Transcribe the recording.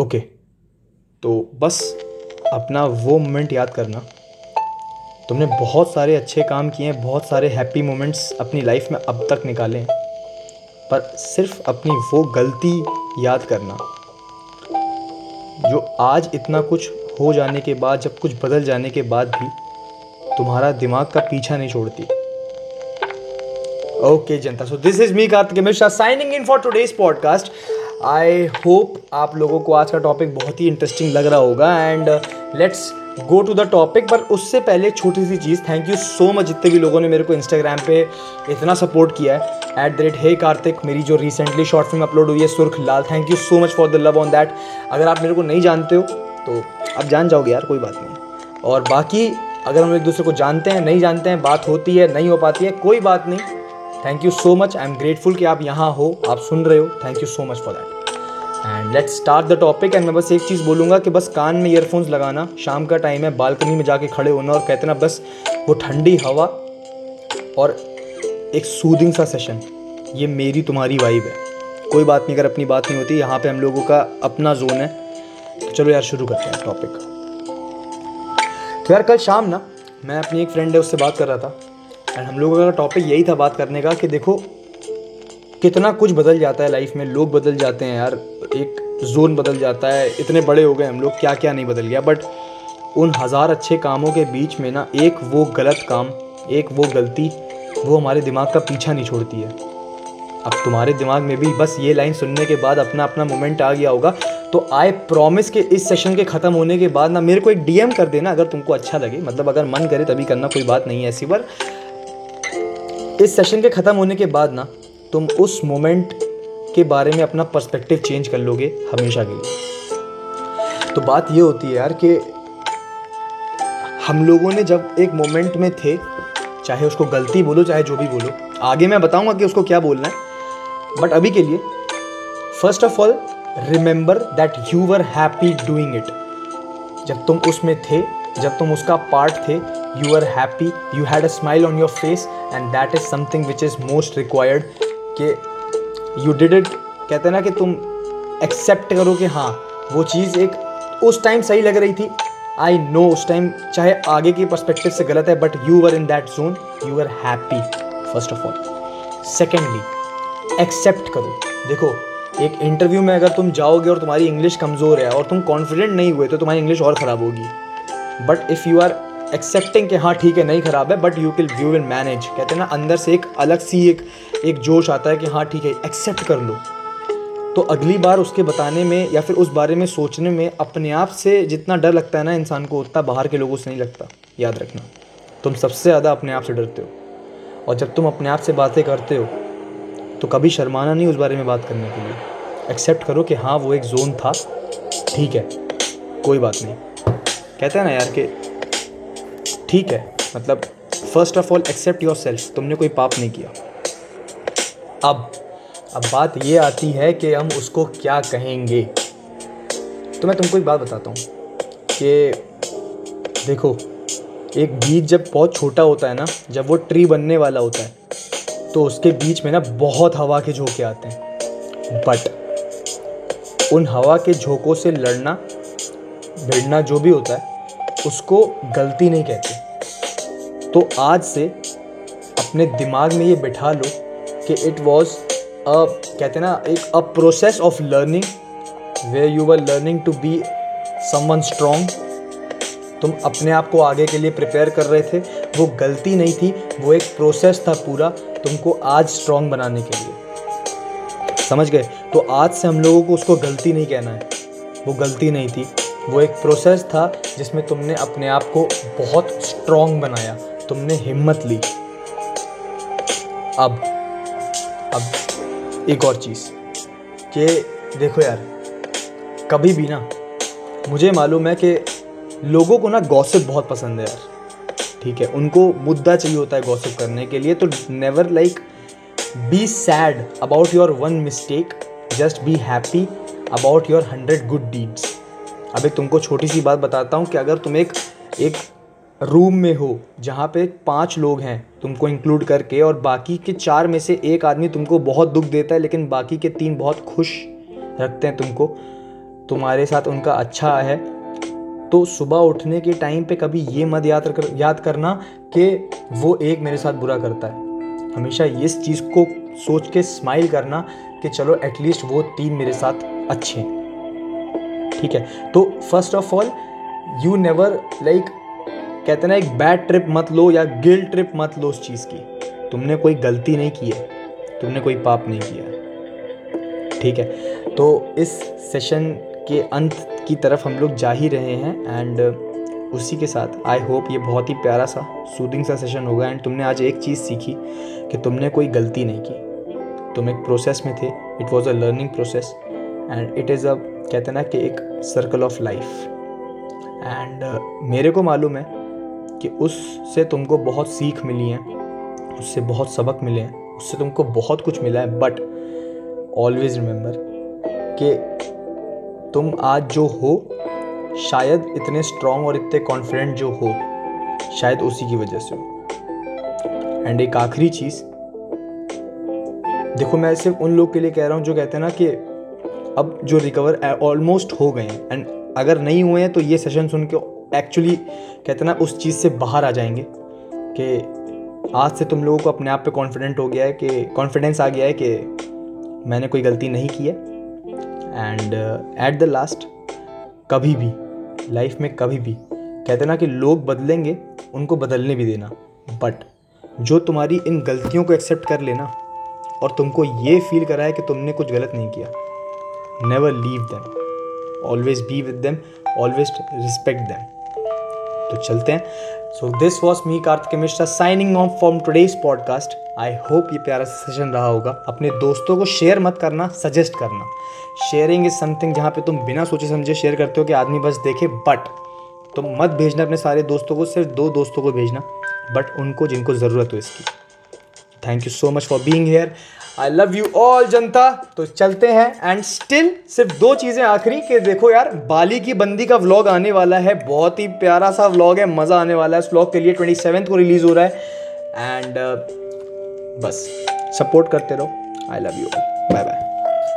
Okay तो बस अपना वो मोमेंट याद करना। तुमने बहुत सारे अच्छे काम किए हैं, बहुत सारे हैप्पी मोमेंट्स अपनी लाइफ में अब तक निकाले हैं। पर सिर्फ़ अपनी वो गलती याद करना। जो आज इतना कुछ हो जाने के बाद, जब कुछ बदल जाने के बाद भी तुम्हारा दिमाग का पीछा नहीं छोड़ती। Okay Janata. So this is me Kartik Mishra signing in for today's podcast I hope आप लोगों को आज का टॉपिक बहुत ही इंटरेस्टिंग लग रहा होगा and let's go to the topic पर उससे पहले छोटी सी चीज़ थैंक यू सो मच जितने भी लोगों ने मेरे को इंस्टाग्राम पे इतना सपोर्ट किया है. At the rate hey Kartik मेरी जो रिसेंटली शॉर्ट फ़िल्म अपलोड हुई है Surkh Laal thank you so much for the love on that अगर आप मेरे को नहीं जानते हो तो आप जान जाओगे यार, कोई बात नहीं. और बाकी, अगर हम एक दूसरे को जानते हैं, नहीं जानते हैं, बात होती है, नहीं हो पाती है, कोई बात नहीं. Thank you so much I am grateful कि आप यहाँ हो, आप सुन रहे हो. Thank you so much for that and let's start the topic and मैं बस एक चीज़ बोलूँगा कि बस कान में ईयरफोन्स लगाना. शाम का टाइम है, बालकनी में जाके खड़े होना और कहते ना, बस वो ठंडी हवा और एक सूदिंग सा सेशन ये मेरी तुम्हारी वाइब है. कोई बात नहीं, अगर अपनी बात नहीं होती, यहाँ पे हम लोगों का अपना जोन है. तो चलो यार, शुरू करते हैं टॉपिक तो यार, कल शाम ना, मैं अपनी एक फ्रेंड है, उससे बात कर रहा था. एंड हम लोगों का टॉपिक यही था बात करने का कि देखो, कितना कुछ बदल जाता है लाइफ में। लोग बदल जाते हैं यार। एक जोन बदल जाता है। इतने बड़े हो गए हम लोग क्या क्या नहीं बदल गया। बट उन हज़ार अच्छे कामों के बीच में ना, एक वो गलत काम, एक वो गलती, वो हमारे दिमाग का पीछा नहीं छोड़ती है। अब तुम्हारे दिमाग में भी बस ये लाइन सुनने के बाद अपना अपना मोमेंट आ गया होगा। तो आई प्रॉमिस के इस सेशन के ख़त्म होने के बाद ना, मेरे को एक डीएम कर देना अगर तुमको अच्छा लगे। मतलब अगर मन करे तभी करना, कोई बात नहीं है ऐसी। पर इस सेशन के ख़त्म होने के बाद ना, तुम उस मोमेंट के बारे में अपना पर्सपेक्टिव चेंज कर लोगे हमेशा के लिए। तो बात ये होती है यार कि हम लोगों ने जब एक मोमेंट में थे, चाहे उसको गलती बोलो, चाहे जो भी बोलो, आगे मैं बताऊँगा कि उसको क्या बोलना है बट अभी के लिए first of all remember that you were happy doing it जब तुम उसमें थे जब तुम उसका पार्ट थे you are happy you had a smile on your face and that is something which is most required कि यू डिड इट कहते हैं ना कि तुम एक्सेप्ट करो कि हाँ वो चीज़ एक उस टाइम सही लग रही थी। आई नो उस टाइम चाहे आगे की परस्पेक्टिव से गलत है but you are in that zone you are happy first of all secondly accept करो। देखो, एक इंटरव्यू में अगर तुम जाओगे और तुम्हारी इंग्लिश कमज़ोर है, और तुम कॉन्फिडेंट नहीं हुए तो तुम्हारी इंग्लिश और ख़राब होगी। But if you are accepting कि हाँ ठीक है, नहीं ख़राब है but you will you will manage कहते हैं ना, अंदर से एक अलग सी एक एक जोश आता है कि हाँ ठीक है एक्सेप्ट कर लो। तो अगली बार उसके बताने में या फिर उस बारे में सोचने में अपने आप से जितना डर लगता है ना इंसान को, उतना बाहर के लोगों से नहीं लगता। याद रखना। तुम सबसे ज़्यादा अपने आप से डरते हो। और जब तुम अपने आप से बातें करते हो तो कभी शर्माना नहीं उस बारे में बात करने के लिए। एक्सेप्ट करो कि हाँ वो एक जोन था। ठीक है, कोई बात नहीं। कहते हैं ना यार कि ठीक है मतलब first of all accept yourself तुमने कोई पाप नहीं किया। अब अब बात ये आती है कि हम उसको क्या कहेंगे। तो मैं तुमको एक बात बताता हूँ कि देखो, एक बीज जब बहुत छोटा होता है ना, जब वो ट्री बनने वाला होता है तो उसके बीच में ना बहुत हवा के झोंके आते हैं। बट उन हवा के झोंकों से लड़ना भिड़ना जो भी होता है, उसको गलती नहीं कहते। तो आज से अपने दिमाग में ये बिठा लो कि इट वॉज़ अ कहते ना, एक अ process of learning way you are learning to be someone strong तुम अपने आप को आगे के लिए प्रिपेयर कर रहे थे, वो गलती नहीं थी, वो एक प्रोसेस था पूरा तुमको आज स्ट्रॉन्ग बनाने के लिए। समझ गए? तो आज से हम लोगों को उसको गलती नहीं कहना है। वो गलती नहीं थी। वो एक प्रोसेस था जिसमें तुमने अपने आप को बहुत स्ट्रॉन्ग बनाया। तुमने हिम्मत ली। अब अब एक और चीज़। कि देखो यार, कभी भी ना, मुझे मालूम है कि लोगों को ना गॉसिप बहुत पसंद है यार। ठीक है, उनको मुद्दा चाहिए होता है गॉसिप करने के लिए तो never like be sad about your one mistake just be happy about your hundred good deeds अब एक तुमको छोटी सी बात बताता हूँ कि अगर तुम एक एक रूम में हो जहाँ पे पाँच लोग हैं, तुमको इंक्लूड करके और बाकी के चार में से एक आदमी तुमको बहुत दुख देता है, लेकिन बाकी के तीन बहुत खुश रखते हैं तुमको, तुम्हारे साथ उनका अच्छा है तो सुबह उठने के टाइम पे कभी ये मत याद कर, याद करना कि वो एक मेरे साथ बुरा करता है। हमेशा इस चीज़ को सोच के स्माइल करना कि चलो एटलीस्ट वो तीन मेरे साथ अच्छे हैं। ठीक है? तो first of all you never like कहते ना, एक बैड ट्रिप मत लो या गिल ट्रिप मत लो उस चीज़ की। तुमने कोई गलती नहीं की है। तुमने कोई पाप नहीं किया ठीक है? तो इस सेशन के अंत की तरफ़ हम लोग जा ही रहे हैं एंड उसी के साथ आई होप ये बहुत ही प्यारा सा सूदिंग सा सेशन होगा एंड तुमने आज एक चीज़ सीखी कि तुमने कोई गलती नहीं की। तुम एक प्रोसेस में थे। It was a learning process and it is a कहते ना कि एक सर्कल ऑफ़ लाइफ एंड मेरे को मालूम है कि उससे तुमको बहुत सीख मिली है, उससे बहुत सबक मिले हैं, उससे तुमको बहुत कुछ मिला है बट ऑलवेज रिमेंबर कि तुम आज जो हो, शायद इतने स्ट्रॉन्ग और इतने कॉन्फिडेंट जो हो, शायद उसी की वजह से हो. एंड एक आखिरी चीज़, देखो मैं सिर्फ़ उन लोग के लिए कह रहा हूँ जो कहते हैं ना कि अब जो रिकवर ऑलमोस्ट हो गए हैं। एंड अगर नहीं हुए हैं तो ये सेशन सुन के एक्चुअली कहते ना, उस चीज़ से बाहर आ जाएँगे कि आज से तुम लोगों को अपने आप पे कॉन्फिडेंट हो गया है कि कॉन्फिडेंस आ गया है कि मैंने कोई गलती नहीं की है। एंड एट द लास्ट कभी भी लाइफ में कभी भी, कहते ना कि लोग बदलेंगे, उनको बदलने भी देना। बट जो तुम्हारी इन गलतियों को एक्सेप्ट कर लेना, और तुमको ये फील कराए कि तुमने कुछ गलत नहीं किया। Never leave them always be with them always respect them तो चलते हैं। So this was me Kartik Mishra signing off from today's podcast I hope ये प्यारा सेशन रहा होगा। अपने दोस्तों को शेयर मत करना सजेस्ट करना। शेयरिंग इज़ समथिंग जहाँ पे तुम बिना सोचे समझे शेयर करते हो कि आदमी बस देखे बट तुम मत भेजना अपने सारे दोस्तों को, सिर्फ़ दो दोस्तों को भेजना बट उनको जिनको ज़रूरत हो इसकी। Thank you so much for being here I love you all जनता। तो चलते हैं एंड स्टिल सिर्फ़ दो चीज़ें आखिरी कि देखो यार बाली की बंदी का व्लॉग आने वाला है बहुत ही प्यारा सा व्लॉग है मज़ा आने वाला है उस व्लॉग के लिए। ट्वेंटी सेवन्थ को रिलीज़ हो रहा है एंड uh, बस सपोर्ट करते रहो। I love you bye bye